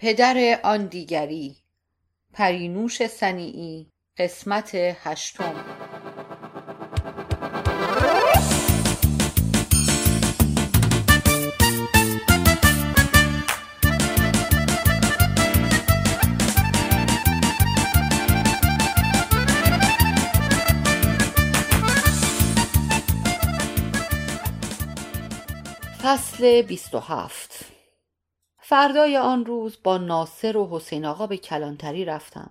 پدر آن دیگری. پرینوش سنیعی قسمت هشتم. فصل بیست و هفت. فردای آن روز با ناصر و حسین آقا به کلانتری رفتم.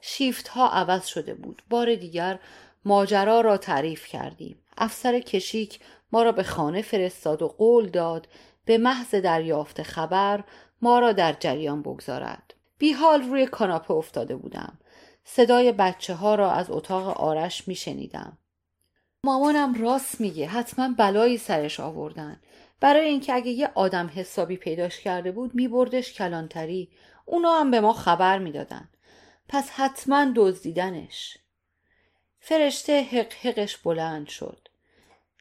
شیفت ها عوض شده بود. بار دیگر ماجرا را تعریف کردیم. افسر کشیک ما را به خانه فرستاد و قول داد به محض دریافت خبر ما را در جریان بگذارد. بی حال روی کاناپه افتاده بودم. صدای بچه ها را از اتاق آرش می شنیدم مامانم راست میگه حتما بلایی سرش آوردن. برای اینکه اگه یه آدم حسابی پیداش کرده بود میبردش کلانتری. اونا هم به ما خبر می‌دادن. پس حتما دزدیدنش. فرشته حق حقش بلند شد.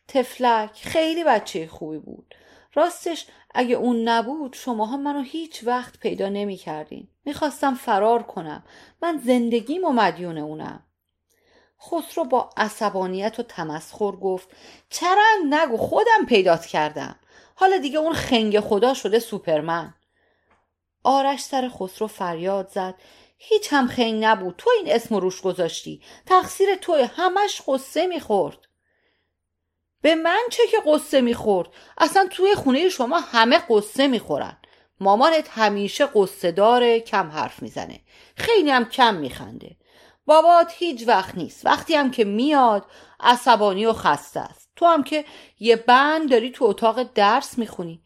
تفلک خیلی بچه خوبی بود. راستش اگه اون نبود شماها منو هیچ وقت پیدا نمی کردین می‌خواستم فرار کنم. من زندگیم و مدیون اونم. خسرو با عصبانیت و تمسخر گفت چرا نگو خودم پیدات کردم. حالا دیگه اون خنگ خدا شده سوپرمن. آرش سر خسرو فریاد زد. هیچ هم خنگ نبود. تو این اسم روش گذاشتی. تقصیر توی همش قصه می‌خورد. به من چه که قصه می‌خورد؟ اصلا توی خونه شما همه قصه می‌خورن. مامانت همیشه قصه داره کم حرف می‌زنه. خیلی هم کم میخنده. بابات هیچ وقت نیست. وقتی هم که میاد عصبانی و خسته است. تو هم که یه بند داری تو اتاق درس می‌خونی.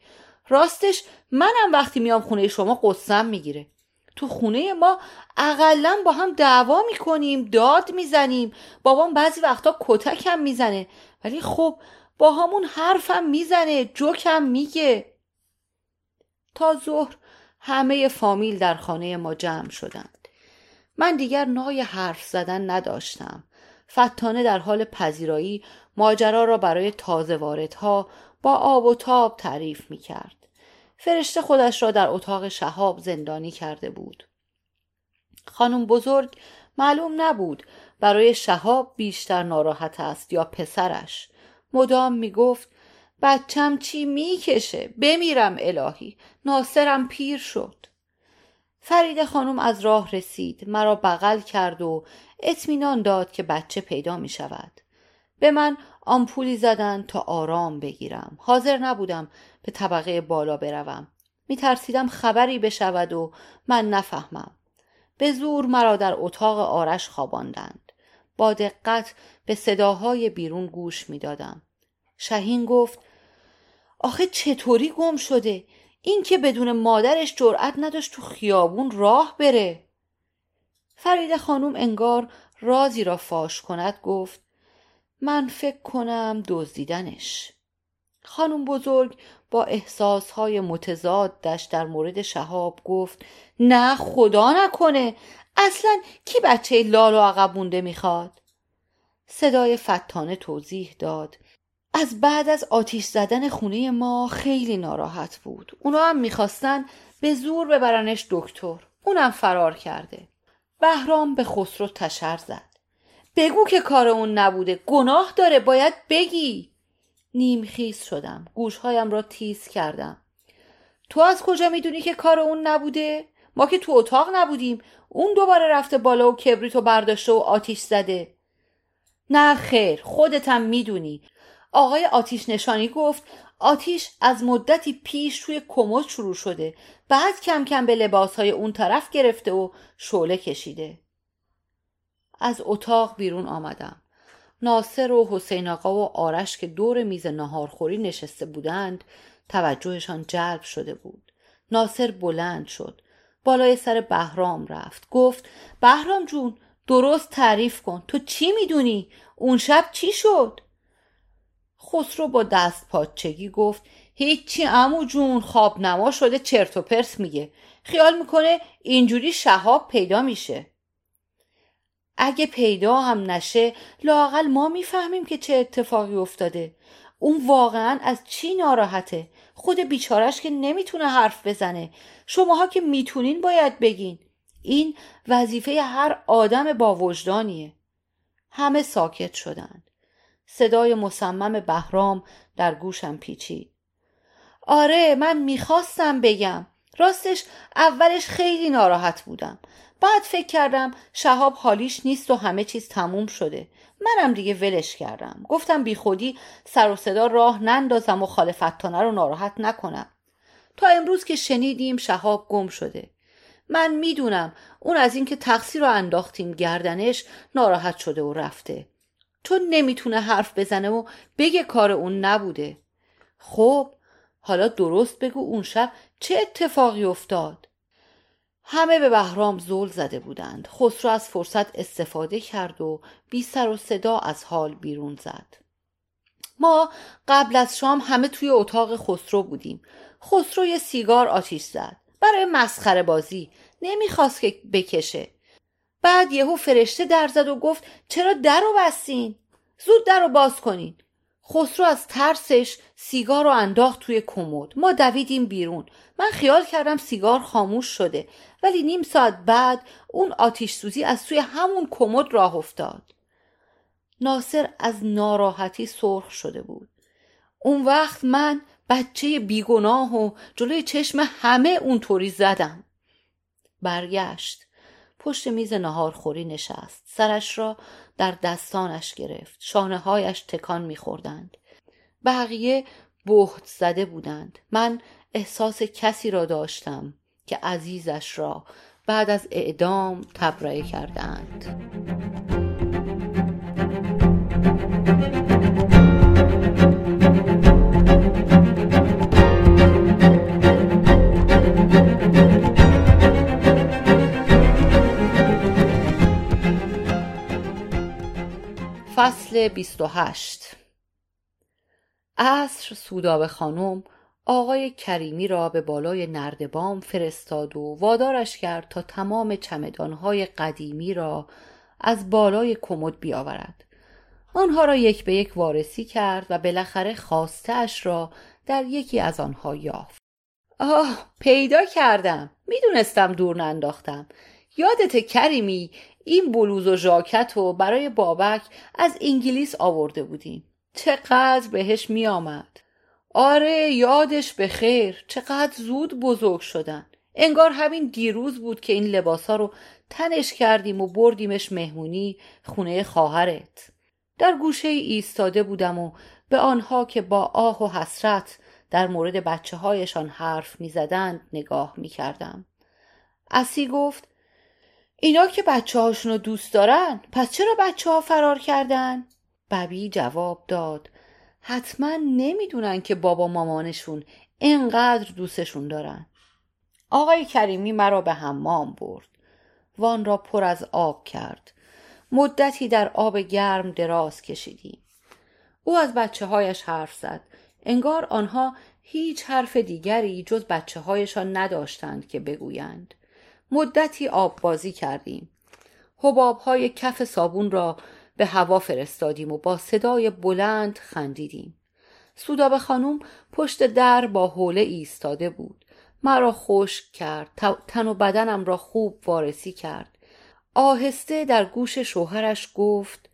راستش منم وقتی میام خونه شما قصم می‌گیره. تو خونه ما اقلا با هم دعوا می‌کنیم داد می‌زنیم. بابام بعضی وقتا کتکم می‌زنه. ولی خب با همون حرفم می‌زنه جوکم میگه. تا ظهر همه فامیل در خانه ما جمع شدند. من دیگر نای حرف زدن نداشتم. فتانه در حال پذیرایی ماجرا را برای تازه واردها با آب و تاب تعریف می کرد. فرشته خودش را در اتاق شهاب زندانی کرده بود. خانم بزرگ معلوم نبود برای شهاب بیشتر ناراحت است یا پسرش مدام می گفت بچم چی می‌کشه بمیرم الهی ناصرم پیر شد فرید خانم از راه رسید مرا بغل کرد و اطمینان داد که بچه پیدا می شود. به من آمپولی زدن تا آرام بگیرم. حاضر نبودم به طبقه بالا بروم. می ترسیدم خبری بشود و من نفهمم. به زور مرا در اتاق آرش خواباندند. با دقت به صداهای بیرون گوش می دادم. شهین گفت آخه چطوری گم شده؟ این که بدون مادرش جرأت نداشت تو خیابون راه بره. فرید خانوم انگار رازی را فاش کند گفت من فکر کنم دزدیدنش. خانم بزرگ با احساسهای متضادش در مورد شهاب گفت نه خدا نکنه. اصلا کی بچه لال و عقب مونده می‌خواد؟ صدای فتانه توضیح داد. از بعد از آتیش زدن خونه ما خیلی ناراحت بود. اونا هم می‌خواستن به زور ببرنش دکتر. اونم فرار کرده. بهرام به خسرو تشر زد. بگو که کار اون نبوده گناه داره باید بگی. نیمخیز شدم گوشهایم را تیز کردم. تو از کجا می‌دونی که کار اون نبوده؟ ما که تو اتاق نبودیم. اون دوباره رفته بالا و کبریتو برداشته و آتیش زده. نه خیر خودتم می‌دونی. آقای آتیش نشانی گفت آتیش از مدتی پیش توی کمد شروع شده. بعد کم کم به لباسهای اون طرف گرفته و شعله کشیده. از اتاق بیرون آمدم. ناصر و حسین آقا و آرش که دور میز ناهارخوری نشسته بودند توجهشان جلب شده بود. ناصر بلند شد. بالای سر بهرام رفت. گفت بهرام جون درست تعریف کن. تو چی می‌دونی؟ اون شب چی شد؟ خسرو با دست پاچگی گفت هیچی امو جون خواب نما شده چرت و پرس میگه. خیال می‌کنه اینجوری شهاب پیدا میشه. اگه پیدا هم نشه لاقل ما می‌فهمیم که چه اتفاقی افتاده. اون واقعا از چی ناراحته؟ خود بیچارش که نمی‌تونه حرف بزنه. شماها که می‌تونین باید بگین. این وظیفه هر آدم با وجدانیه. همه ساکت شدند صدای مصمم بهرام در گوشم پیچید. آره من می‌خواستم بگم. راستش اولش خیلی ناراحت بودم. بعد فکر کردم شهاب حالیش نیست و همه چیز تموم شده. منم دیگه ولش کردم. گفتم بی خودی سر و صدا راه نندازم و خالفتانه رو ناراحت نکنم. تا امروز که شنیدیم شهاب گم شده. من می‌دونم اون از اینکه تقصیر رو انداختیم گردنش ناراحت شده و رفته. چون نمی‌تونه حرف بزنه و بگه کار اون نبوده. خب حالا درست بگو اون شب چه اتفاقی افتاد؟ همه به بهرام زول زده بودند. خسرو از فرصت استفاده کرد و بی سر و صدا از حال بیرون زد. ما قبل از شام همه توی اتاق خسرو بودیم. خسرو یه سیگار آتیش زد. برای مسخره بازی. نمی‌خواست که بکشه. بعد یهو فرشته در زد و گفت چرا در رو بستین؟ زود در رو باز کنین. خسرو از ترسش سیگار رو انداخت توی کمد. ما دویدیم بیرون. من خیال کردم سیگار خاموش شده. ولی نیم ساعت بعد اون آتیش سوزی از توی همون کمد راه افتاد. ناصر از ناراحتی سرخ شده بود. اون وقت من بچه بیگناه و جلوی چشم همه اونطوری زدم. برگشت. پشت میز نهارخوری نشست. سرش را در دستانش گرفت. شانه هایش تکان میخوردند. بقیه بهت زده بودند. من احساس کسی را داشتم که عزیزش را بعد از اعدام تبرئه کردند فصل 28 عصر سودابه خانم آقای کریمی را به بالای نردبام فرستاد و وادارش کرد تا تمام چمدانهای قدیمی را از بالای کمد بیاورد. آنها را یک به یک وارسی کرد و بالاخره خواستهاش را در یکی از آنها یافت. آه پیدا کردم. می‌دونستم دور ننداختم. یادت کریمی این بلوز و ژاکت رو برای بابک از انگلیس آورده بودیم. چقدر بهش می آمد آره یادش به خیر. چقدر زود بزرگ شدن. انگار همین دیروز بود که این لباسا رو تنش کردیم و بردیمش مهمونی خونه خواهرت. در گوشه ایستاده بودم و به آنها که با آه و حسرت در مورد بچه هایشان حرف می‌زدند نگاه می کردم. اسی گفت اینا که بچه هاشونو دوست دارن پس چرا بچه ها فرار کردن؟ ببی جواب داد حتما نمی‌دونن که بابا مامانشون انقدر دوستشون دارن. آقای کریمی مرا به حمام برد. وان را پر از آب کرد. مدتی در آب گرم دراز کشیدیم. او از بچه هایش حرف زد. انگار آنها هیچ حرف دیگری جز بچه هایشان نداشتند که بگویند. مدتی آب بازی کردیم. حباب های کف صابون را به هوا فرستادیم و با صدای بلند خندیدیم. سودابه خانوم پشت در با حوله ایستاده بود. مرا خشک کرد تن و بدنم را خوب وارسی کرد. آهسته در گوش شوهرش گفت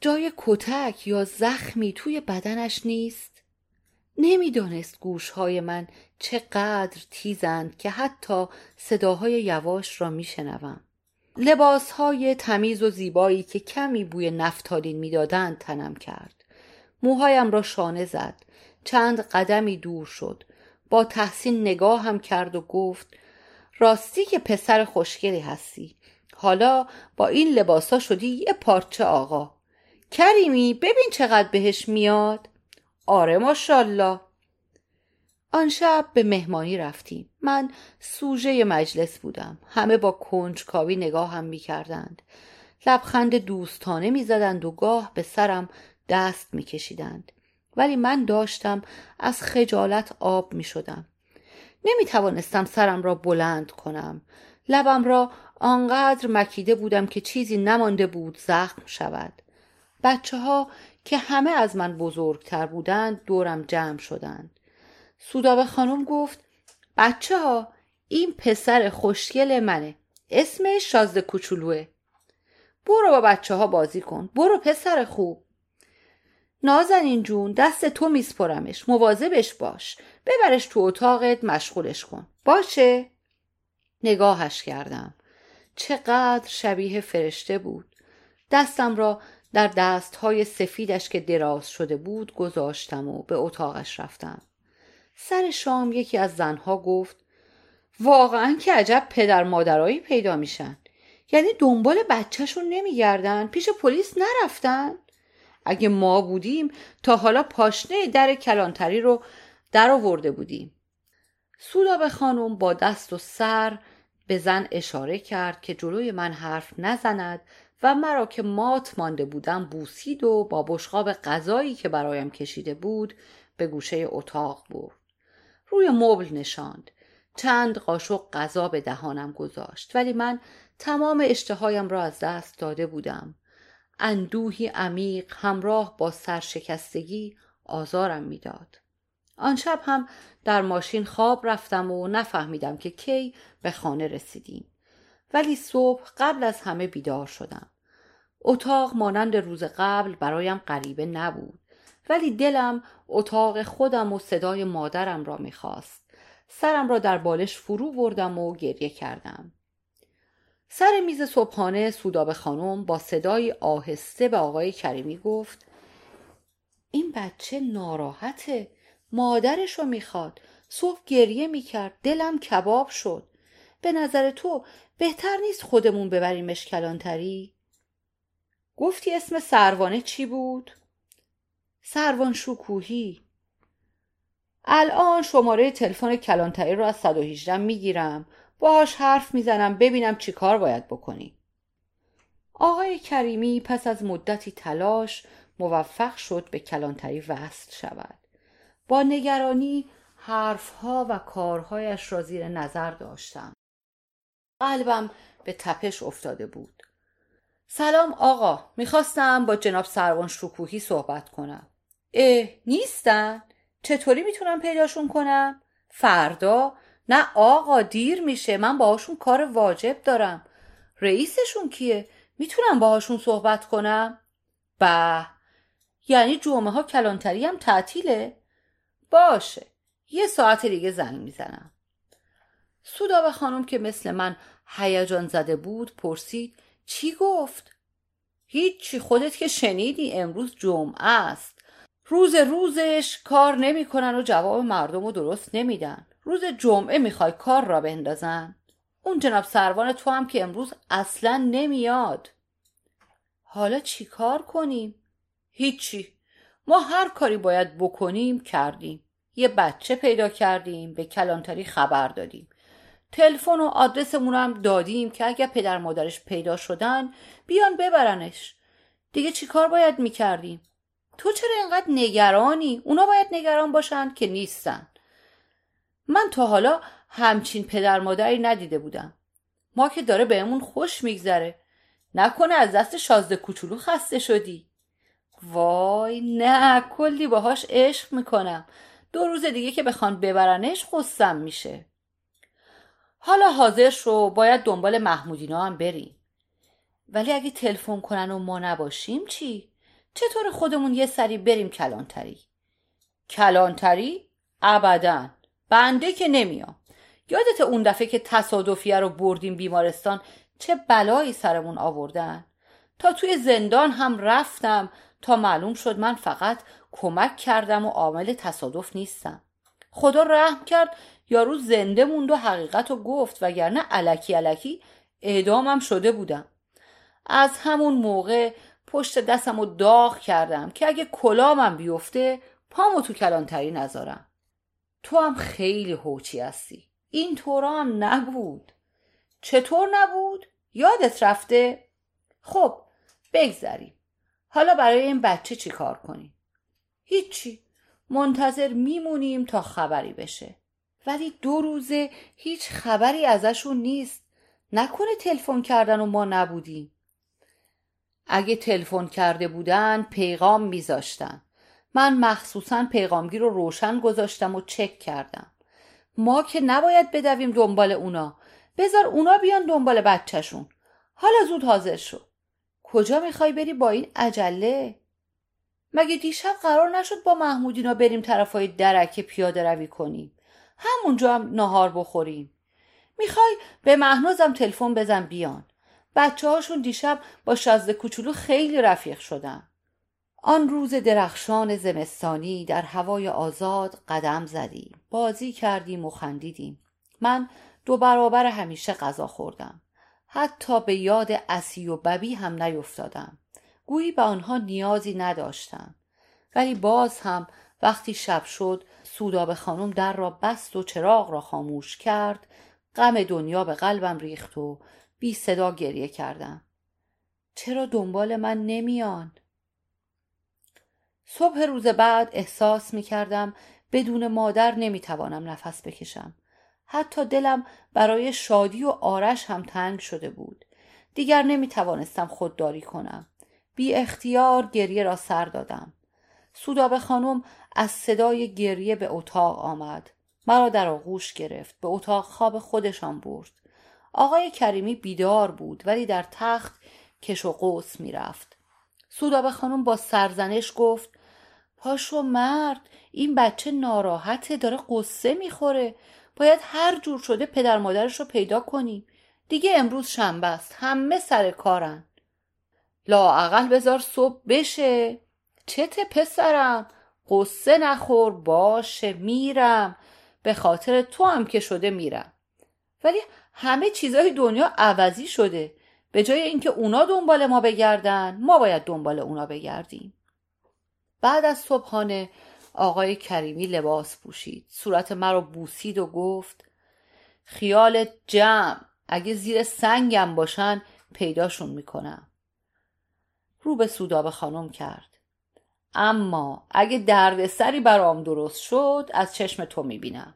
جای کتک یا زخمی توی بدنش نیست؟ نمی‌دانست گوشهای من چقدر تیزند که حتی صداهای یواش را میشنوم. لباسهای تمیز و زیبایی که کمی بوی نفتالین می‌دادند تنم کرد. موهایم را شانه زد. چند قدمی دور شد. با تحسین نگاهم کرد و گفت راستی که پسر خوشگلی هستی. حالا با این لباسا شدی یه پارچه آقا. کریمی ببین چقدر بهش میاد. آره ماشالله آن شب به مهمانی رفتیم. من سوژه مجلس بودم. همه با کنجکاوی نگاهم می‌کردند. لبخند دوستانه می‌زدند و گاه به سرم دست میکشیدند. ولی من داشتم از خجالت آب می‌شدم. نمی توانستم سرم را بلند کنم. لبم را آنقدر مکیده بودم که چیزی نمانده بود زخم شود. بچه ها که همه از من بزرگتر بودند دورم جمع شدند. سودابه خانم گفت بچه ها این پسر خوشگل منه. اسمش شازده کوچولوه. برو با بچه ها بازی کن. برو پسر خوب. نازنین جون دست تو میسپرمش. مواظبش باش. ببرش تو اتاقت مشغولش کن. باشه؟ نگاهش کردم. چقدر شبیه فرشته بود. دستم را در دستهای سفیدش که دراز شده بود گذاشتم و به اتاقش رفتم. سر شام یکی از زنها گفت واقعا که عجب پدر مادرایی پیدا میشن. یعنی دنبال بچهشون نمیگردن پیش پلیس نرفتن. اگه ما بودیم تا حالا پاشنه در کلانتری رو در آورده بودیم. به خانم با دست و سر به زن اشاره کرد که جلوی من حرف نزند و مرا که مات مانده بودم بوسید و با بشقاب غذایی که برایم کشیده بود به گوشه اتاق برد. روی مبل نشاند. چند قاشق غذا به دهانم گذاشت ولی من تمام اشتهایم را از دست داده بودم. اندوهی عمیق همراه با سرشکستگی آزارم می‌داد. آن شب هم در ماشین خواب رفتم و نفهمیدم که کی به خانه رسیدیم. ولی صبح قبل از همه بیدار شدم. اتاق مانند روز قبل برایم غریبه نبود ولی دلم اتاق خودم و صدای مادرم را می‌خواست. سرم را در بالش فرو بردم و گریه کردم. سر میز صبحانه سوداب خانم با صدای آهسته به آقای کریمی گفت این بچه ناراحته. مادرشو می‌خواد. صبح گریه می‌کرد. دلم کباب شد. به نظر تو بهتر نیست خودمون ببریمش کلانتری گفتی اسم سروانه چی بود؟ سروان شکوهی. الان شماره تلفن کلانتری رو از 118 می‌گیرم. باهاش حرف می‌زنم ببینم چی کار باید بکنی. آقای کریمی پس از مدتی تلاش موفق شد به کلانتری وصل شود. با نگرانی حرفها و کارهایش را زیر نظر داشتم. قلبم به تپش افتاده بود سلام آقا می‌خواستم با جناب سروان شکوهی صحبت کنم اه نیستن؟ چطوری می‌تونم پیداشون کنم؟ فردا؟ نه آقا دیر میشه من باهاشون کار واجب دارم رئیسشون کیه؟ می‌تونم باهاشون صحبت کنم؟ به یعنی جمعه ها کلانتری هم تعطیله؟ باشه یه ساعت دیگه زنگ می‌زنم سودا و خانم که مثل من هیجان زده بود پرسید چی گفت؟ هیچی خودت که شنیدی امروز جمعه است. روز روزش کار نمی‌کنن و جواب مردم رو درست نمیدن. روز جمعه می‌خوای کار را بندازن. اون جناب سروان تو هم که امروز اصلا نمیاد. حالا چی کار کنیم؟ هیچی. ما هر کاری باید بکنیم کردیم. یه بچه پیدا کردیم به کلانتری خبر دادیم. تلفن و آدرسمون هم دادیم که اگر پدر مادرش پیدا شدن بیان ببرنش. دیگه چی کار باید می‌کردیم؟ تو چرا اینقدر نگرانی؟ اونا باید نگران باشند که نیستن. من تا حالا همچین پدر مادری ندیده بودم. ما که داره بهمون خوش میگذره. نکنه از دست شازده کوچولو خسته شدی. وای نه کلی باهاش عشق می‌کنم. دو روز دیگه که بخوان ببرنش خستم میشه. حالا حاضر شو باید دنبال محمودینا هم بریم ولی اگه تلفن کنن و ما نباشیم چی؟ چطور خودمون یه سری بریم کلانتری؟ کلانتری؟ ابدا بنده که نمیام یادت اون دفعه که تصادفیه رو بردیم بیمارستان چه بلایی سرمون آوردن تا توی زندان هم رفتم تا معلوم شد من فقط کمک کردم و عامل تصادف نیستم خدا رحم کرد یارو زنده موند و حقیقت رو گفت وگرنه علکی علکی اعدامم شده بودم. از همون موقع پشت دستم رو داغ کردم که اگه کلامم بیفته پامو تو کلانتری نذارم. تو هم خیلی هوچی هستی. این طورا هم نبود. چطور نبود؟ یادت رفته؟ خب بگذریم. حالا برای این بچه چی کار کنیم؟ هیچی. منتظر میمونیم تا خبری بشه. ولی دو روزه هیچ خبری ازشون نیست. نکنه تلفن کردن و ما نبودیم. اگه تلفن کرده بودن پیغام میذاشتن. من مخصوصا پیغامگی رو روشن گذاشتم و چک کردم. ما که نباید بدویم دنبال اونا. بذار اونا بیان دنبال بچهشون. حالا زود حاضر شو. کجا می‌خوای بری با این عجله؟ مگه دیشب قرار نشد با محمودینا بریم طرفای درکه پیاده روی کنیم؟ همونجا هم نهار بخوریم. می‌خوای به مهنازم تلفن بزن بیان. بچه هاشون دیشب با شازده کوچولو خیلی رفیق شدن. آن روز درخشان زمستانی در هوای آزاد قدم زدیم. بازی کردیم و خندیدیم. من دو برابر همیشه غذا خوردم. حتی به یاد اسی و ببی هم نیفتادم. گویی به آنها نیازی نداشتم. ولی باز هم وقتی شب شد سوداب خانم در را بست و چراغ را خاموش کرد غم دنیا به قلبم ریخت و بی صدا گریه کردم. چرا دنبال من نمیان؟ صبح روز بعد احساس می کردم بدون مادر نمی توانم نفس بکشم. حتی دلم برای شادی و آرش هم تنگ شده بود. دیگر نمی توانستم خودداری کنم. بی اختیار گریه را سر دادم. سوداب خانم از صدای گریه به اتاق آمد. مرا در آغوش گرفت. به اتاق خواب خودشان برد. آقای کریمی بیدار بود ولی در تخت کش و قوس می‌رفت. سوداب خانم با سرزنش گفت پاشو مرد این بچه ناراحته داره قصه می‌خوره. باید هر جور شده پدر مادرش رو پیدا کنیم دیگه امروز شنبه است همه سر کارن. لااقل بذار صبح بشه. چته پسرم قصه نخور باشه میرم. به خاطر تو هم که شده میرم. ولی همه چیزای دنیا عوضی شده. به جای اینکه اونا دنبال ما بگردن ما باید دنبال اونا بگردیم. بعد از صبحانه آقای کریمی لباس پوشید. صورت مرا بوسید و گفت خیال جمع. اگه زیر سنگم باشن پیداشون می‌کنم. رو به سوداب خانم کرد. اما اگه دردسری برام درست شد از چشم تو می‌بینم.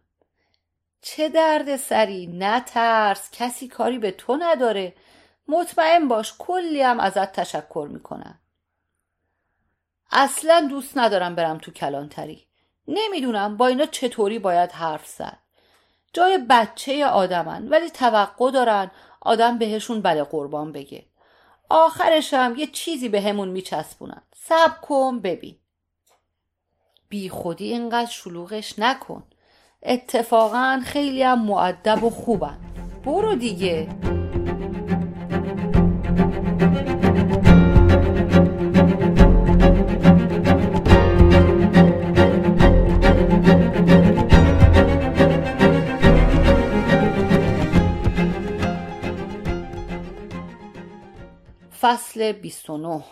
چه دردسری؟ نترس. کسی کاری به تو نداره. مطمئن باش کلی هم ازت تشکر می‌کنن اصلا دوست ندارم برم تو کلانتری. نمی‌دونم با اینا چطوری باید حرف زد. جای بچه آدمن ولی توقع دارن آدم بهشون بله قربان بگه. آخرشم یه چیزی به همون میچسبونن. سب کن ببین. بی خودی اینقدر شلوغش نکن. اتفاقا خیلی هم معدب و خوبن. برو دیگه. فصل 29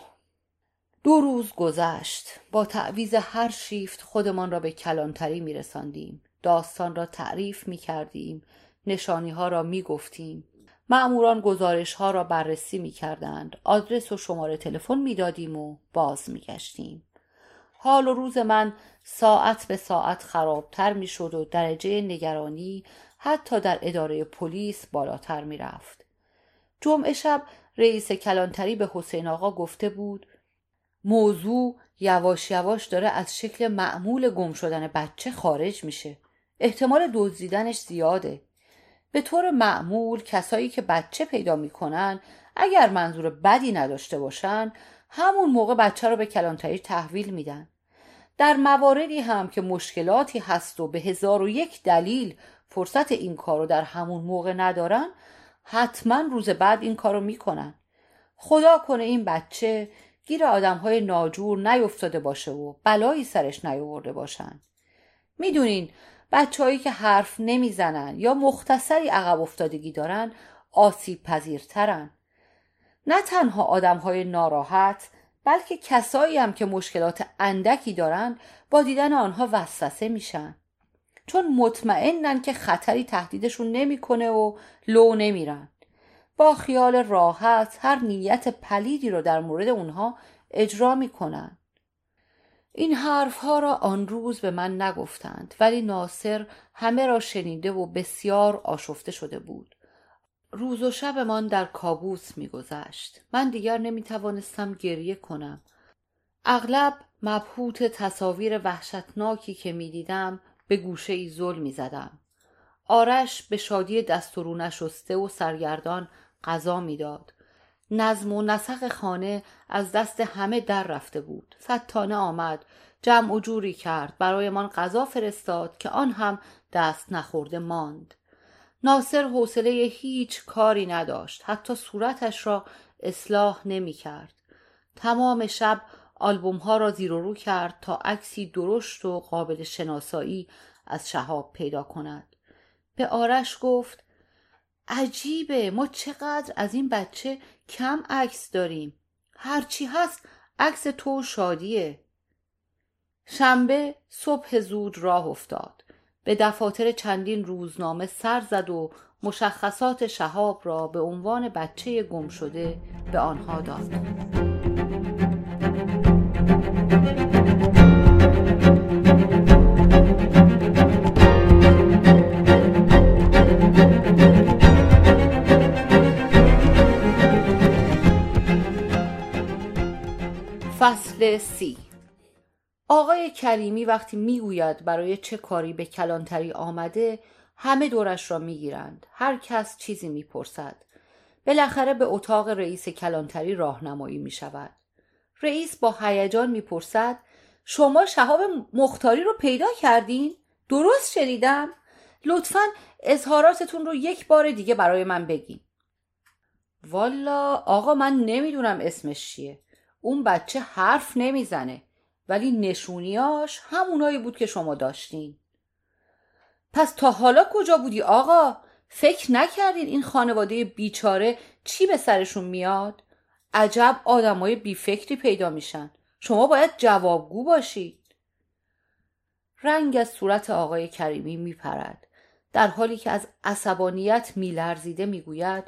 دو روز گذشت. با تعویز هر شیفت خودمان را به کلانتری می رساندیم. داستان را تعریف می کردیم نشانی ها را می گفتیم معموران گزارش ها را بررسی می کردند آدرس و شماره تلفن می دادیم و باز می گشتیم حال و روز من ساعت به ساعت خرابتر می شد و درجه نگرانی حتی در اداره پلیس بالاتر می رفت. جمعه شب رئیس کلانتری به حسین آقا گفته بود موضوع یواش یواش داره از شکل معمول گم شدن بچه خارج میشه. احتمال دزدیدنش زیاده. به طور معمول کسایی که بچه پیدا می‌کنن اگر منظور بدی نداشته باشن همون موقع بچه رو به کلانتری تحویل میدن. در مواردی هم که مشکلاتی هست و به هزار و یک دلیل فرصت این کار رو در همون موقع ندارن حتما روز بعد این کارو می‌کنن. خدا کنه این بچه گیر آدم های ناجور نیفتاده باشه و بلایی سرش نیاورده باشن. می‌دونین بچههایی که حرف نمی‌زنن یا مختصری عقب افتادگی دارن آسیب پذیرترن نه تنها آدم های ناراحت بلکه کسایی هم که مشکلات اندکی دارن با دیدن آنها وسوسه میشن. چون مطمئنن که خطری تهدیدشون نمی‌کنه و لو نمیرن. با خیال راحت هر نیت پلیدی رو در مورد اونها اجرا می‌کنن. این حرفها را آن روز به من نگفتند ولی ناصر همه را شنیده و بسیار آشفته شده بود. روز و شبمان در کابوس میگذشت. من دیگر نمی‌توانستم گریه کنم. اغلب مبهوت تصاویر وحشتناکی که می‌دیدم به گوشه ای زل می‌زدم. آرش به شادی دستورو نشسته و سرگردان غذا می‌داد. نظم و نسق خانه از دست همه در رفته بود. فتانه آمد جمع و جوری کرد برایمان غذا فرستاد که آن هم دست نخورده ماند. ناصر حوصله هیچ کاری نداشت حتی صورتش را اصلاح نمی کرد تمام شب آلبوم ها را زیر و رو کرد تا عکسی درشت و قابل شناسایی از شهاب پیدا کند. به آرش گفت عجیبه ما چقدر از این بچه کم عکس داریم. هرچی هست عکس تو شادیه. شنبه صبح زود راه افتاد. به دفاتر چندین روزنامه سر زد و مشخصات شهاب را به عنوان بچه گم شده به آنها داد. فصل سی. آقای کریمی وقتی می‌گوید برای چه کاری به کلانتری آمده همه دورش را می‌گیرند. هر کس چیزی می‌پرسد. بالاخره به اتاق رئیس کلانتری راهنمایی می شود رئیس با هیجان می‌پرسد شما شهاب مختاری رو پیدا کردین؟ درست شنیدم. لطفا اظهاراتتون رو یک بار دیگه برای من بگین. والا آقا من نمی‌دونم اسمش چیه. اون بچه حرف نمی‌زنه ولی نشونیاش همونایی بود که شما داشتین. پس تا حالا کجا بودی آقا؟ فکر نکردین این خانواده بیچاره چی به سرشون میاد؟ عجب آدمای بیفکری پیدا میشن. شما باید جوابگو باشید. رنگ از صورت آقای کریمی میپرد. در حالی که از عصبانیت میلرزیده می‌گوید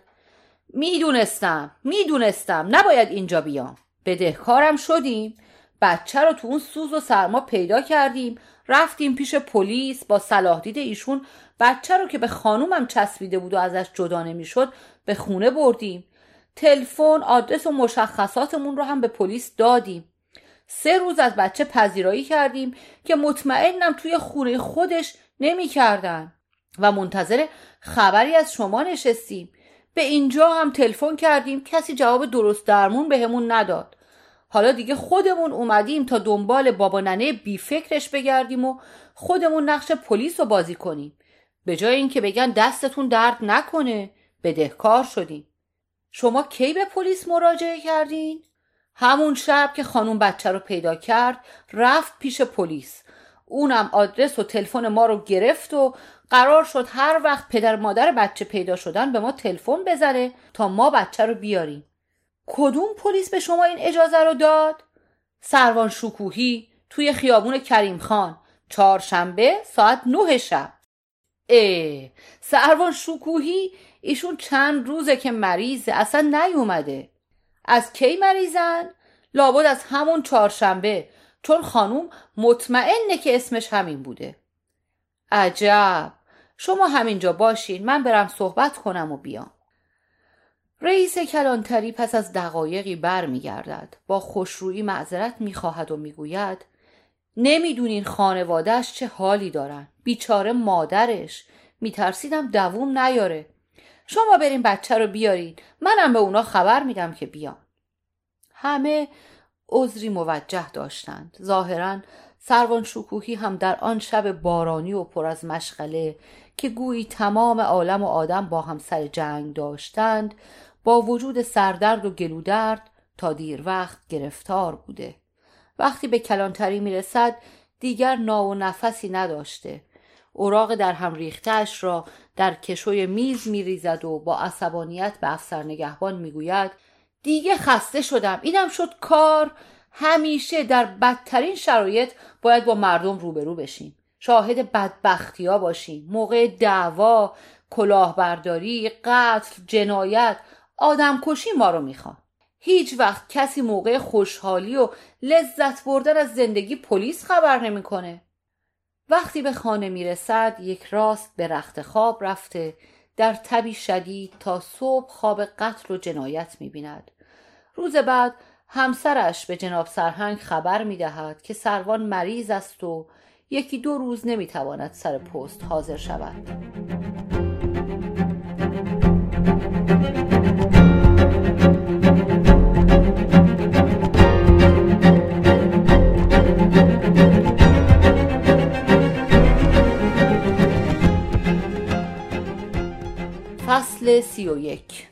می‌دونستم می‌دونستم نباید اینجا بیام. بدهکارم شدیم. بچه رو تو اون سوز و سرما پیدا کردیم. رفتیم پیش پلیس با صلاح دید ایشون. بچه رو که به خانومم چسبیده بود و ازش جدا نمی‌شد به خونه بردیم. تلفن آدرس و مشخصاتمون رو هم به پلیس دادیم. سه روز از بچه پذیرایی کردیم که مطمئنم توی خونه خودش نمی‌کردن. و منتظر خبری از شما نشستیم. به اینجا هم تلفن کردیم کسی جواب درست درمون بهمون به نداد. حالا دیگه خودمون اومدیم تا دنبال بابا ننه بی فکرش بگردیم و خودمون نقش پلیس رو بازی کنیم. به جای اینکه بگن دستتون درد نکنه بدهکار شدیم. شما کی به پلیس مراجعه کردین؟ همون شب که خانوم بچه رو پیدا کرد رفت پیش پلیس. اونم آدرس و تلفن ما رو گرفت و قرار شد هر وقت پدر مادر بچه پیدا شدن به ما تلفن بزنه تا ما بچه رو بیاریم. کدوم پلیس به شما این اجازه رو داد؟ سروان شکوهی توی خیابون کریم خان چهارشنبه ساعت نه شب. اه سروان شکوهی ایشون چند روزه که مریضه اصلا نیومده. از کی مریضن؟ لابد از همون چهارشنبه چون خانوم مطمئنه که اسمش همین بوده. عجب. شما همینجا باشین من برم صحبت کنم و بیام. رئیس کلانتری پس از دقایقی بر می گردد. با خوشرویی معذرت می خواهد و می گوید نمی‌دونین خانوادهش چه حالی دارن. بیچاره مادرش. میترسیدم دووم نیاره. شما برین بچه رو بیارین. منم به اونا خبر میدم که بیان. همه عذری موجه داشتند. ظاهرا سروان شکوهی هم در آن شب بارانی و پر از مشغله که گویی تمام عالم و آدم با هم سر جنگ داشتند با وجود سردرد و گلودرد تا دیر وقت گرفتار بوده. وقتی به کلانتری می‌رسد دیگر نا و نفسی نداشته. اوراق در هم ریختش را در کشوی میز میریزد و با عصبانیت به افسر نگهبان می‌گوید دیگه خسته شدم. اینم شد کار. همیشه در بدترین شرایط باید با مردم روبرو بشیم. شاهد بدبختی ها باشیم. موقع دعوا کلاهبرداری قتل جنایت آدم کشی ما رو می‌خوان. هیچ وقت کسی موقع خوشحالی و لذت بردن از زندگی پلیس خبر نمی‌کنه. وقتی به خانه می‌رسد یک راست به رخت خواب رفته در تبی شدید تا صبح خواب قتل و جنایت می‌بیند. روز بعد همسرش به جناب سرهنگ خبر می‌دهد که سروان مریض است و یکی دو روز نمی‌تواند سر پست حاضر شود. فصل سی و یک.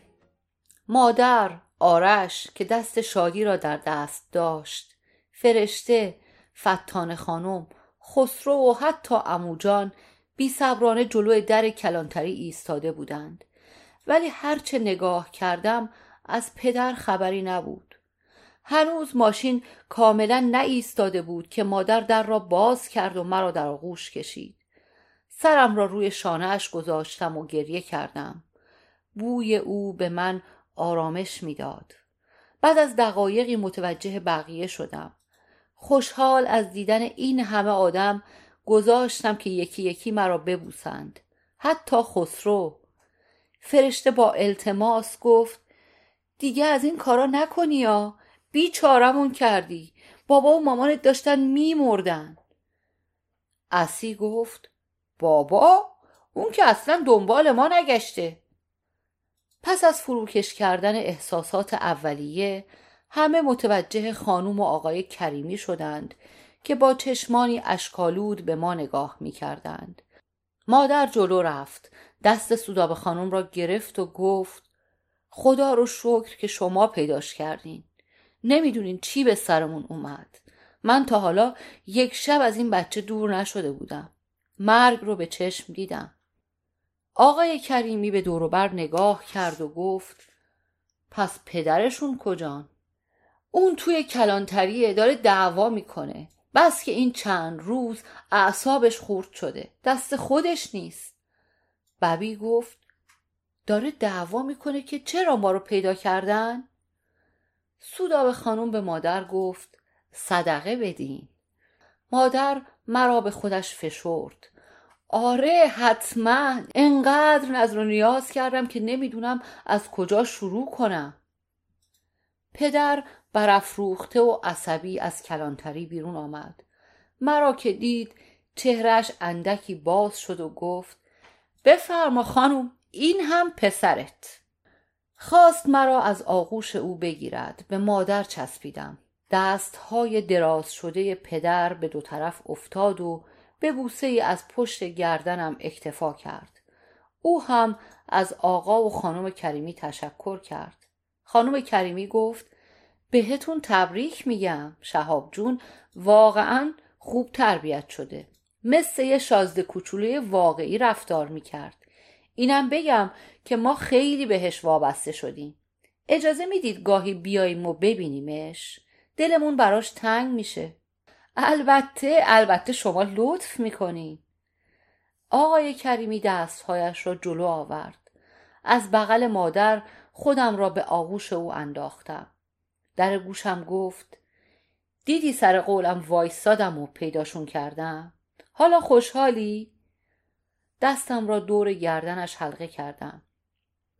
مادر آرش که دست شادی را در دست داشت. فرشته فتان خانم خسرو و حتی اموجان بی صبرانه جلوی در کلانتری ایستاده بودند. ولی هرچه نگاه کردم از پدر خبری نبود. هنوز ماشین کاملا نایستاده بود که مادر در را باز کرد و مرا در آغوش کشید. سرم را روی شانهاش گذاشتم و گریه کردم. بوی او به من آرامش می‌داد. بعد از دقایقی متوجه بقیه شدم. خوشحال از دیدن این همه آدم گذاشتم که یکی یکی مرا ببوسند. حتی خسرو. فرشته با التماس گفت دیگه از این کارا نکنی یا بیچارمون کردی. بابا و مامانت داشتن میمردن. اسی گفت بابا اون که اصلا دنبال ما نگشته. پس از فروکش کردن احساسات اولیه همه متوجه خانوم و آقای کریمی شدند که با چشمانی اشکالود به ما نگاه می کردند. مادر جلو رفت دست سوداب خانم را گرفت و گفت خدا رو شکر که شما پیداش کردین نمی‌دونین چی به سرمون اومد من تا حالا یک شب از این بچه دور نشده بودم مرگ رو به چشم دیدم آقای کریمی به دوروبر نگاه کرد و گفت پس پدرشون کجان؟ اون توی کلانتریه داره دعوا می‌کنه. بس که این چند روز اعصابش خورد شده. دست خودش نیست. ببی گفت داره دعوا می‌کنه که چرا ما رو پیدا کردن؟ سوداب خانم به مادر گفت صدقه بدین. مادر مرا به خودش فشرد. آره حتما. انقدر نظر و نیاز کردم که نمی‌دونم از کجا شروع کنم. پدر برافروخته و عصبی از کلانتری بیرون آمد. مرا که دید چهرش اندکی باز شد و گفت بفرما خانم این هم پسرت. خواست مرا از آغوش او بگیرد به مادر چسبیدم. دستهای دراز شده پدر به دو طرف افتاد و به بوسه ای از پشت گردنم اکتفا کرد. او هم از آقا و خانم کریمی تشکر کرد. خانم کریمی گفت بهتون تبریک میگم. شهاب جون واقعا خوب تربیت شده. مثل یه شازده کوچولوی واقعی رفتار می‌کرد. اینم بگم که ما خیلی بهش وابسته شدیم. اجازه می‌دید گاهی بیاییم و ببینیمش؟ دلمون براش تنگ میشه. البته البته شما لطف می‌کنین. آقای کریمی دستهایش را جلو آورد. از بغل مادر خودم را به آغوش او انداختم. در گوشم گفت دیدی سر قولم وایستادم و پیداشون کردم؟ حالا خوشحالی؟ دستم را دور گردنش حلقه کردم.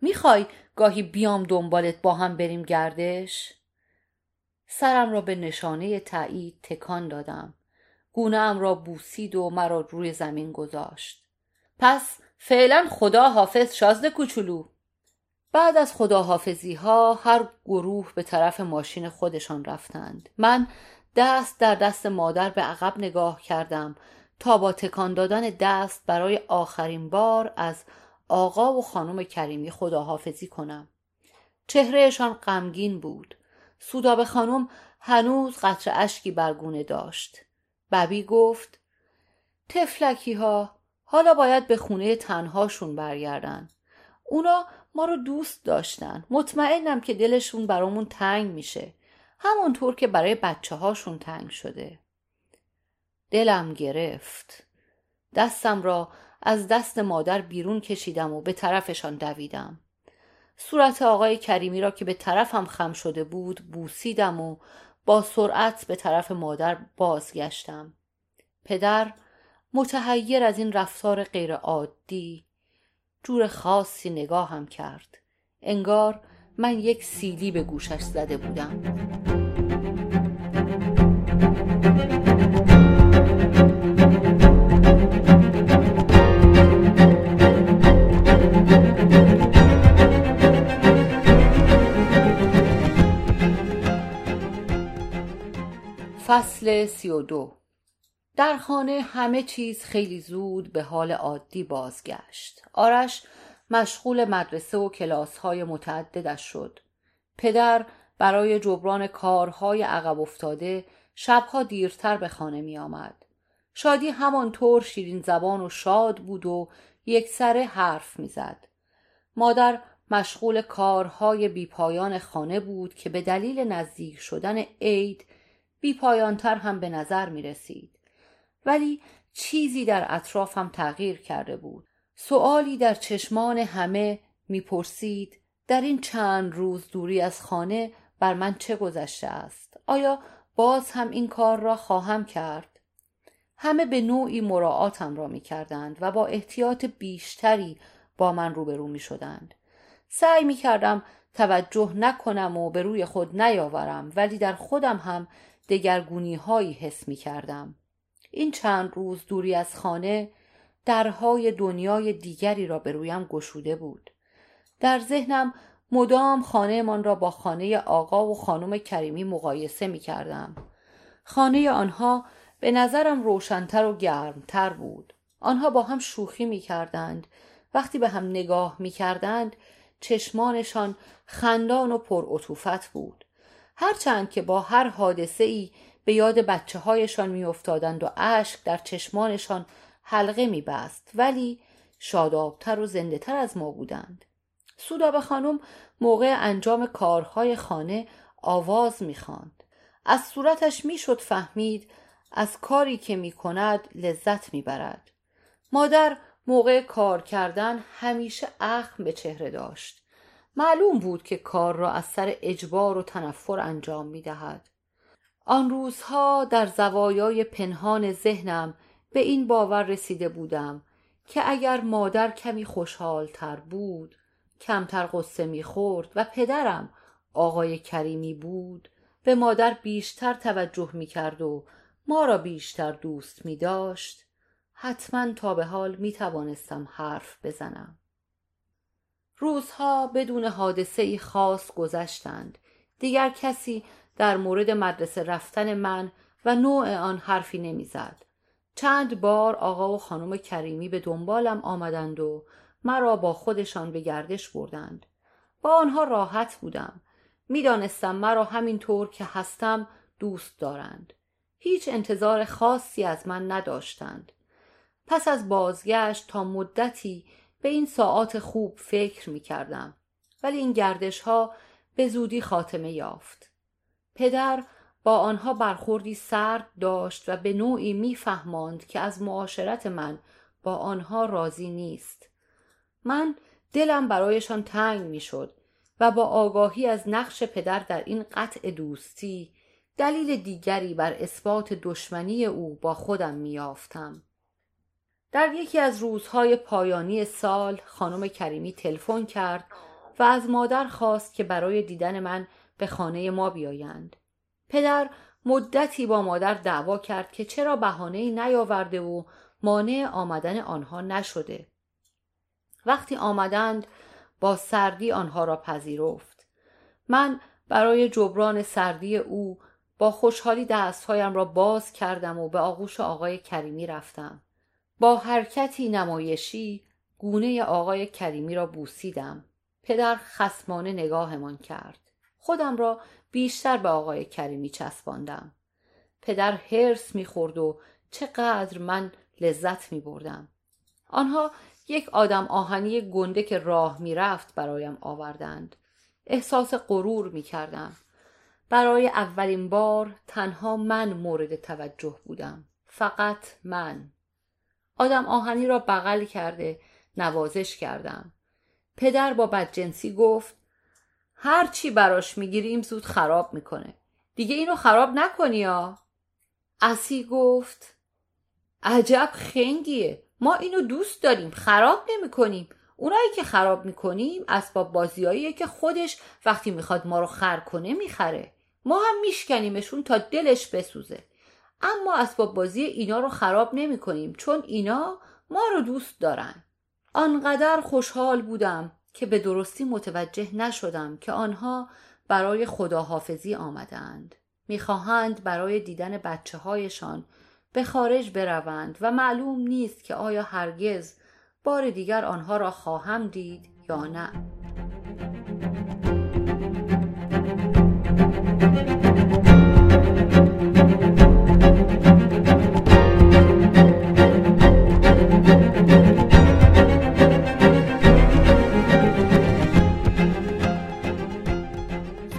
می‌خوای گاهی بیام دنبالت با هم بریم گردش؟ سرم را به نشانه تایید تکان دادم. گونه را بوسید و مرا روی زمین گذاشت. پس فعلا خدا حافظ شازده کوچولو. بعد از خداحافظی ها هر گروه به طرف ماشین خودشان رفتند. من دست در دست مادر به عقب نگاه کردم تا با تکان دادن دست برای آخرین بار از آقا و خانم کریمی خداحافظی کنم. چهرهشان غمگین بود. سوداب خانم هنوز قطر اشکی برگونه داشت. ببی گفت تفلکی ها حالا باید به خونه تنهاشون برگردن. اونا ما رو دوست داشتن. مطمئنم که دلشون برامون تنگ میشه. همونطور که برای بچه هاشون تنگ شده. دلم گرفت. دستم را از دست مادر بیرون کشیدم و به طرفشان دویدم. صورت آقای کریمی را که به طرفم خم شده بود بوسیدم و با سرعت به طرف مادر بازگشتم. پدر متحیر از این رفتار غیرعادی جور خاصی نگاهم کرد. انگار من یک سیلی به گوشش زده بودم. فصل سی و دو. در خانه همه چیز خیلی زود به حال عادی بازگشت آرش مشغول مدرسه و کلاس های متعددش شد پدر برای جبران کارهای عقب افتاده شبها دیرتر به خانه می آمد. شادی همانطور شیرین زبان و شاد بود و یک سره حرف می‌زد. مادر مشغول کارهای بیپایان خانه بود که به دلیل نزدیک شدن عید بیپایانتر هم به نظر می رسید. ولی چیزی در اطرافم تغییر کرده بود. سؤالی در چشمان همه می‌پرسید در این چند روز دوری از خانه بر من چه گذشته است آیا باز هم این کار را خواهم کرد همه به نوعی مراعاتم را می کردند و با احتیاط بیشتری با من روبرو می شدند. سعی می کردم توجه نکنم و به روی خود نیاورم ولی در خودم هم دگرگونی هایی حس می کردم. این چند روز دوری از خانه درهای دنیای دیگری را به رویم گشوده بود در ذهنم مدام خانهمان را با خانه آقا و خانم کریمی مقایسه می کردم. خانه آنها به نظرم روشنتر و گرمتر بود. آنها با هم شوخی می کردند. وقتی به هم نگاه می کردند چشمانشان خندان و پر بود. هرچند که با هر حادثه ای به یاد بچه هایشان می افتادند و اشک در چشمانشان حلقه می بست ولی شادابتر و زنده تر از ما بودند. سودابه خانم موقع انجام کارهای خانه آواز می خاند. از صورتش می شد فهمید از کاری که می کند لذت می برد. مادر موقع کار کردن همیشه اخم به چهره داشت. معلوم بود که کار را از سر اجبار و تنفر انجام می دهد. آن روزها در زوایای پنهان ذهنم به این باور رسیده بودم که اگر مادر کمی خوشحالتر بود کمتر قصه می‌خورد و پدرم آقای کریمی بود به مادر بیشتر توجه می‌کرد و ما را بیشتر دوست می داشت حتما تا به حال می توانستم حرف بزنم. روزها بدون حادثه خاص گذشتند. دیگر کسی در مورد مدرسه رفتن من و نوع آن حرفی نمی‌زد. چند بار آقا و خانم کریمی به دنبالم آمدند و مرا با خودشان به گردش بردند. با آنها راحت بودم. می‌دانستم مرا همینطور که هستم دوست دارند. هیچ انتظار خاصی از من نداشتند. پس از بازگشت تا مدتی به این ساعات خوب فکر می کردم. ولی این گردش ها به زودی خاتمه یافت. پدر با آنها برخوردی سرد داشت و به نوعی میفهماند که از معاشرت من با آنها راضی نیست. من دلم برایشان تنگ می‌شد و با آگاهی از نقش پدر در این قطع دوستی دلیل دیگری بر اثبات دشمنی او با خودم میافتم در یکی از روزهای پایانی سال خانم کریمی تلفن کرد و از مادر خواست که برای دیدن من به خانه ما بیایند. پدر مدتی با مادر دعوا کرد که چرا بهانه نیاورده و مانع آمدن آنها نشده. وقتی آمدند با سردی آنها را پذیرفت. من برای جبران سردی او با خوشحالی دستهایم را باز کردم و به آغوش آقای کریمی رفتم. با حرکتی نمایشی گونه آقای کریمی را بوسیدم. پدر خسمانه نگاهمان کرد. خودم را بیشتر به آقای کریمی چسباندم. پدر هرس می‌خورد و چقدر من لذت میبردم. آنها یک آدم آهنی گنده که راه می‌رفت برایم آوردند. احساس غرور می‌کردم. برای اولین بار تنها من مورد توجه بودم. فقط من. آدم آهنی را بغل کرده نوازش کردم. پدر با بدجنسی گفت هر چی براش می‌گیریم زود خراب می‌کنه. دیگه اینو خراب نکنی یا اسی گفت عجب خنگیه. ما اینو دوست داریم خراب نمی‌کنیم. اونایی که خراب می‌کنیم اسباب بازیاییه که خودش وقتی می‌خواد ما رو خر کنه می‌خره. ما هم میشکنیمشون تا دلش بسوزه. اما اسباب بازی اینا رو خراب نمی‌کنیم چون اینا ما رو دوست دارن. آنقدر خوشحال بودم. که به درستی متوجه نشدم که آنها برای خداحافظی آمدند. می‌خواهند برای دیدن بچه هایشان به خارج بروند و معلوم نیست که آیا هرگز بار دیگر آنها را خواهم دید یا نه.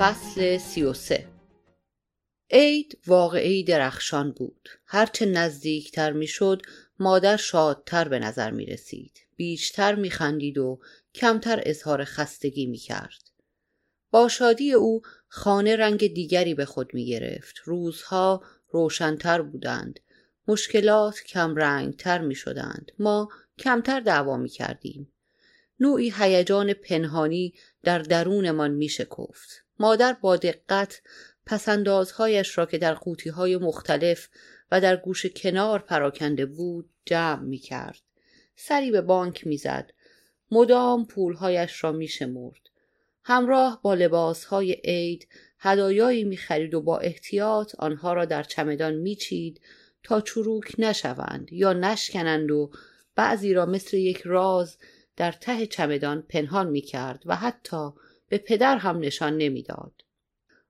فصل سی و سه. عید واقعی درخشان بود. هرچه نزدیکتر می‌شد مادر شادتر به نظر می رسید بیشتر می خندید و کمتر اظهار خستگی می کرد با شادی او خانه رنگ دیگری به خود می گرفت روزها روشنتر بودند. مشکلات کم رنگتر می شدند ما کمتر دعوا می کردیم نوعی هیجان پنهانی در درونمان می شکفت مادر با دقت پسندازهایش را که در قوطی های مختلف و در گوش کنار پراکنده بود جمع می کرد. سری به بانک می‌زد. مدام پولهایش را می شمرد. همراه با لباسهای عید هدایایی می خرید و با احتیاط آنها را در چمدان می چید تا چروک نشوند یا نشکنند و بعضی را مثل یک راز در ته چمدان پنهان می کرد و حتی به پدر هم نشان نمی‌داد.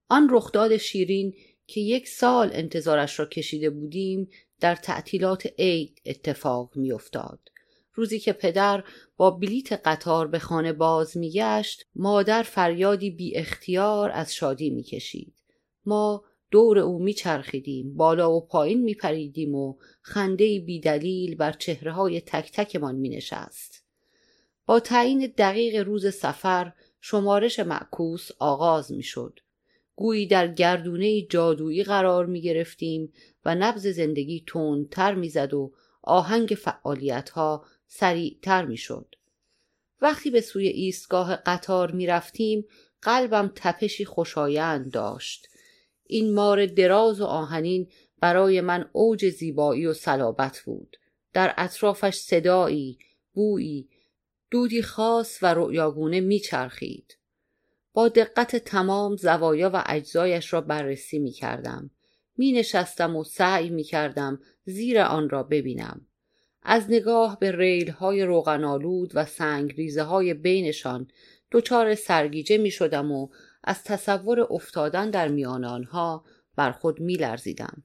آن رخداد شیرین که یک سال انتظارش را کشیده بودیم در تعطیلات عید اتفاق میافتاد. روزی که پدر با بلیت قطار به خانه باز میگشت مادر فریادی بی اختیار از شادی می‌کشید. ما دور او میچرخیدیم بالا و پایین میپریدیم و خنده بیدلیل بر چهره های تک تکمان مینشست. با تعیین دقیق روز سفر شمارش معکوس آغاز می‌شد گویی در گردونه جادویی قرار می گرفتیم و نبز زندگی تندتر می‌زد و آهنگ فعالیت ها سریعتر می شد. وقتی به سوی ایستگاه قطار می رفتیم قلبم تپشی خوشایند داشت. این مار دراز و آهنین برای من اوج زیبایی و صلابت بود. در اطرافش صدایی، بویی، دودی خاص و رؤیاگونه میچرخید. با دقت تمام زوایا و اجزایش را بررسی می کردم. می نشستم و سعی می کردم زیر آن را ببینم. از نگاه به ریل های روغنالود و سنگ ریزه های بینشان دچار سرگیجه می شدم و از تصور افتادن در میان آنها بر خود می لرزیدم.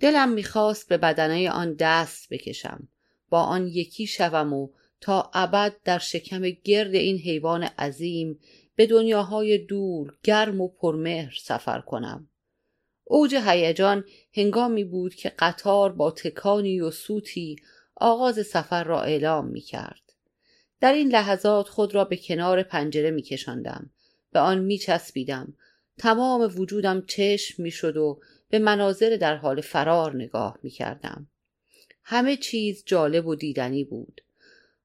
دلم می‌خواست به بدنه آن دست بکشم با آن یکی شوم و تا ابد در شکم گرد این حیوان عظیم به دنیاهای دور گرم و پرمهر سفر کنم اوج هیجان هنگامی بود که قطار با تکانی و سوتی آغاز سفر را اعلام می کرد. در این لحظات خود را به کنار پنجره می کشندم. به آن می چسبیدم. تمام وجودم چشم می شد و به مناظر در حال فرار نگاه می کردم. همه چیز جالب و دیدنی بود.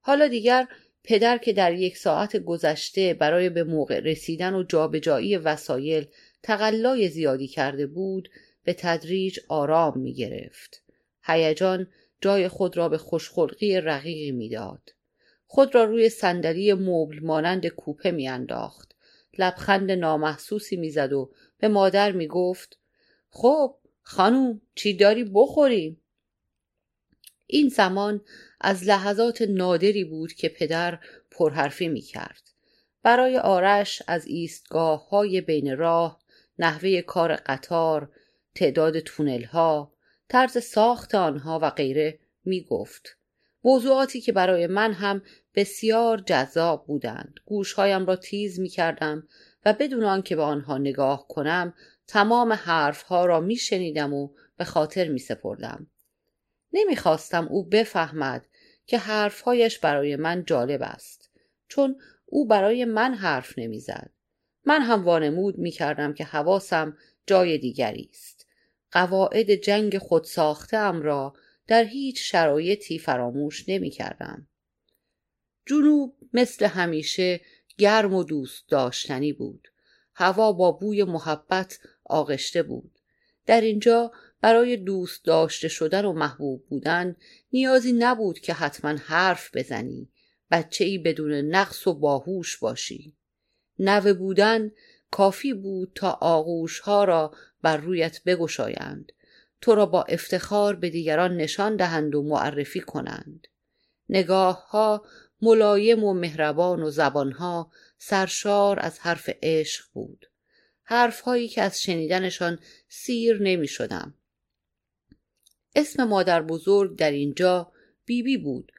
حالا دیگر پدر که در یک ساعت گذشته برای به موقع رسیدن و جابجایی وسایل تقلای زیادی کرده بود به تدریج آرام می گرفت. هیجان جای خود را به خوشخلقی رقیقی می‌داد. خود را روی صندلی مبل مانند کوپه میانداخت. لبخند نامحسوسی می‌زد و به مادر می‌گفت خب خانوم چی داری بخوریم این زمان از لحظات نادری بود که پدر پرحرفی می کرد. برای آرش از ایستگاه های بین راه، نحوه کار قطار، تعداد تونل ها، طرز ساخت آنها و غیره می گفت. موضوعاتی که برای من هم بسیار جذاب بودند. گوشهایم را تیز می کردم و بدون آنکه به آنها نگاه کنم تمام حرفها را می شنیدم و به خاطر می سپردم. نمی‌خواستم او بفهمد که حرفهایش برای من جالب است چون او برای من حرف نمی‌زد. من هم وانمود می‌کردم که حواسم جای دیگری است. قواعد جنگ خود ساخته ام را در هیچ شرایطی فراموش نمی‌کردم. جنوب مثل همیشه گرم و دوست داشتنی بود. هوا با بوی محبت آغشته بود. در اینجا برای دوست داشته شدن و محبوب بودن نیازی نبود که حتما حرف بزنی. بچه ای بدون نقص و باهوش باشی. نوه بودن کافی بود تا آغوش ها را بر رویت بگشایند. تو را با افتخار به دیگران نشان دهند و معرفی کنند. نگاه ها ملایم و مهربان و زبانها سرشار از حرف عشق بود. حرفهایی که از شنیدنشان سیر نمی شدم. اسم مادر بزرگ در اینجا بیبی بی بود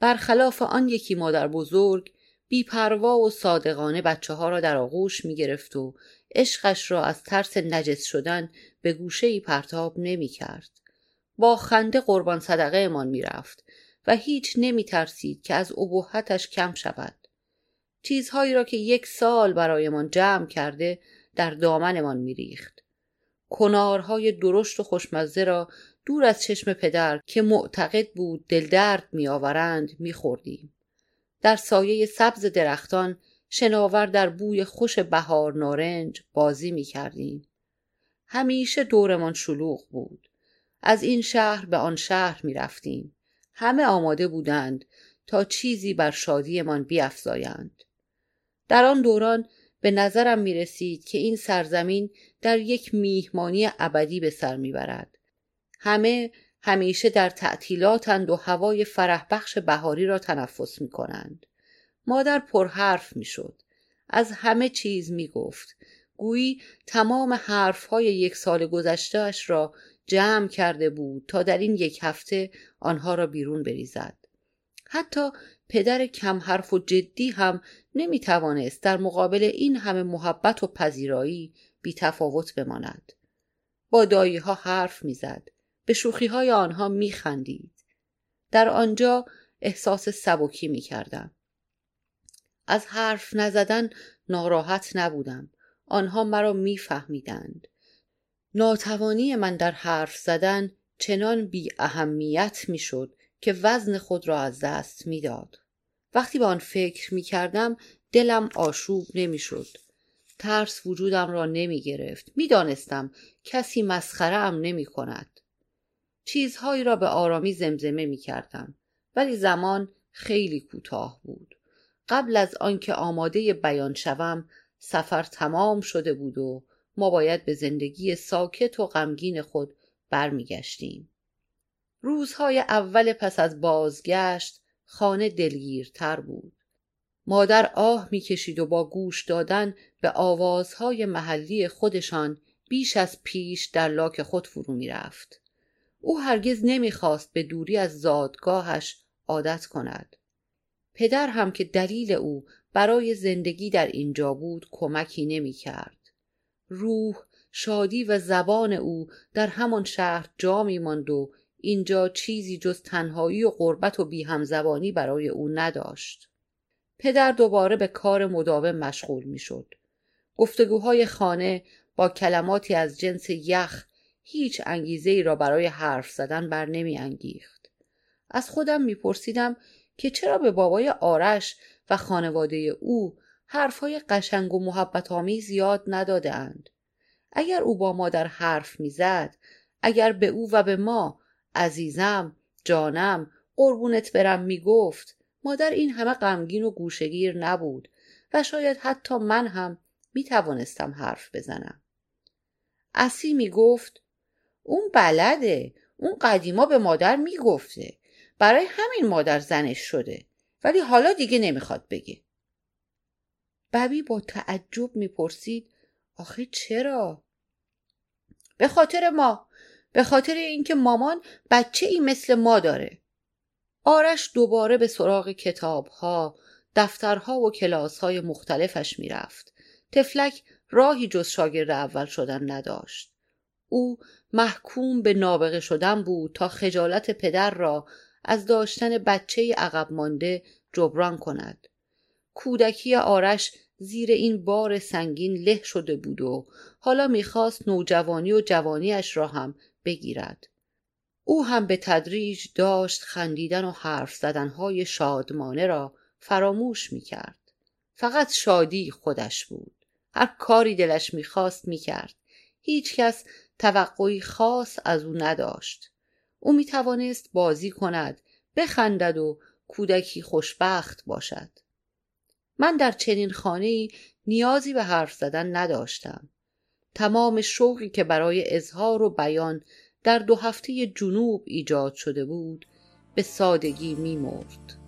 برخلاف آن یکی مادر بزرگ بیپروا و صادقانه بچه ها را در آغوش می گرفت و عشقش را از ترس نجس شدن به گوشه ای پرتاب نمی کرد. با خنده قربان صدقه امان می رفت و هیچ نمی ترسید که از ابهتش کم شود. چیزهایی را که یک سال برایمان جمع کرده در دامنمان میریخت کنارهای درشت و خوشمزه را دور از چشم پدر که معتقد بود دلدرد میآورند میخوردیم. در سایه سبز درختان شناور در بوی خوش بهار نارنج بازی می‌کردیم. همیشه دورمان شلوغ بود. از این شهر به آن شهر می‌رفتیم. همه آماده بودند تا چیزی بر شادیمان بیافزایند در آن دوران به نظرم می رسید که این سرزمین در یک میهمانی ابدی به سر می‌برد. همه همیشه در تعطیلاتند و هوای فرح بخش بهاری را تنفس می کنند. مادر پرحرف می شد. از همه چیز می گفت. گویی تمام حرف های یک سال گذشتهش را جمع کرده بود تا در این یک هفته آنها را بیرون بریزد. حتی پدر کم حرف و جدی هم نمی توانست در مقابل این همه محبت و پذیرایی بی تفاوت بماند. با دایی ها حرف می‌زد. به شوخی های آنها می خندید. در آنجا احساس سبکی می کردم. از حرف نزدن ناراحت نبودم. آنها مرا میفهمیدند. ناتوانی من در حرف زدن چنان بی اهمیت می شد که وزن خود را از دست می‌داد. وقتی به آن فکر می کردم دلم آشوب نمی شد. ترس وجودم را نمی گرفت. می دانستم کسی مسخره ام نمی کند. چیزهایی را به آرامی زمزمه می کردم. ولی زمان خیلی کوتاه بود. قبل از آنکه آماده بیان شوم سفر تمام شده بود و ما باید به زندگی ساکت و غمگین خود برمیگشتیم. روزهای اول پس از بازگشت خانه دلگیرتر بود. مادر آه می‌کشید و با گوش دادن به آوازهای محلی خودشان بیش از پیش در لاک خود فرو می‌رفت. او هرگز نمی‌خواست به دوری از زادگاهش عادت کند. پدر هم که دلیل او برای زندگی در اینجا بود کمکی نمی‌کرد. روح، شادی و زبان او در همان شهر جا میماند و اینجا چیزی جز تنهایی و غربت و بیهمزبانی برای او نداشت. پدر دوباره به کار مداوم مشغول می‌شد. گفتگوهای خانه با کلماتی از جنس یخ هیچ انگیزه ای را برای حرف زدن بر نمی انگیخت. از خودم میپرسیدم که چرا به بابای آرش و خانواده او حرفهای قشنگ و محبت آمیز یاد نداده اند. اگر او با مادر حرف می‌زد اگر به او و به ما عزیزم جانم قربونت برم می‌گفت مادر این همه غمگین و گوشگیر نبود و شاید حتی من هم می توانستم حرف بزنم اسی می گفت اون بلده. اون قدیما به مادر می‌گفته. برای همین مادر زنش شده. ولی حالا دیگه نمی‌خواد بگه. ببی با تعجب می‌پرسید آخه چرا؟ به خاطر ما. به خاطر اینکه مامان بچه ای مثل ما داره. آرش دوباره به سراغ کتابها دفترها و کلاسهای مختلفش می‌رفت. تفلک راهی جز شاگرد اول شدن نداشت. او محکوم به نابغه شدن بود تا خجالت پدر را از داشتن بچه عقب مانده جبران کند کودکی آرش زیر این بار سنگین له شده بود و حالا می‌خواست نوجوانی و جوانیش را هم بگیرد او هم به تدریج داشت خندیدن و حرف زدنهای شادمانه را فراموش می کرد. فقط شادی خودش بود. هر کاری دلش می‌خواست می‌کرد. هیچ کس توقعی خاص از او نداشت. او می توانست بازی کند، بخندد و کودکی خوشبخت باشد. من در چنین خانه نیازی به حرف زدن نداشتم. تمام شوقی که برای اظهار و بیان در دو هفته جنوب ایجاد شده بود به سادگی میمرد.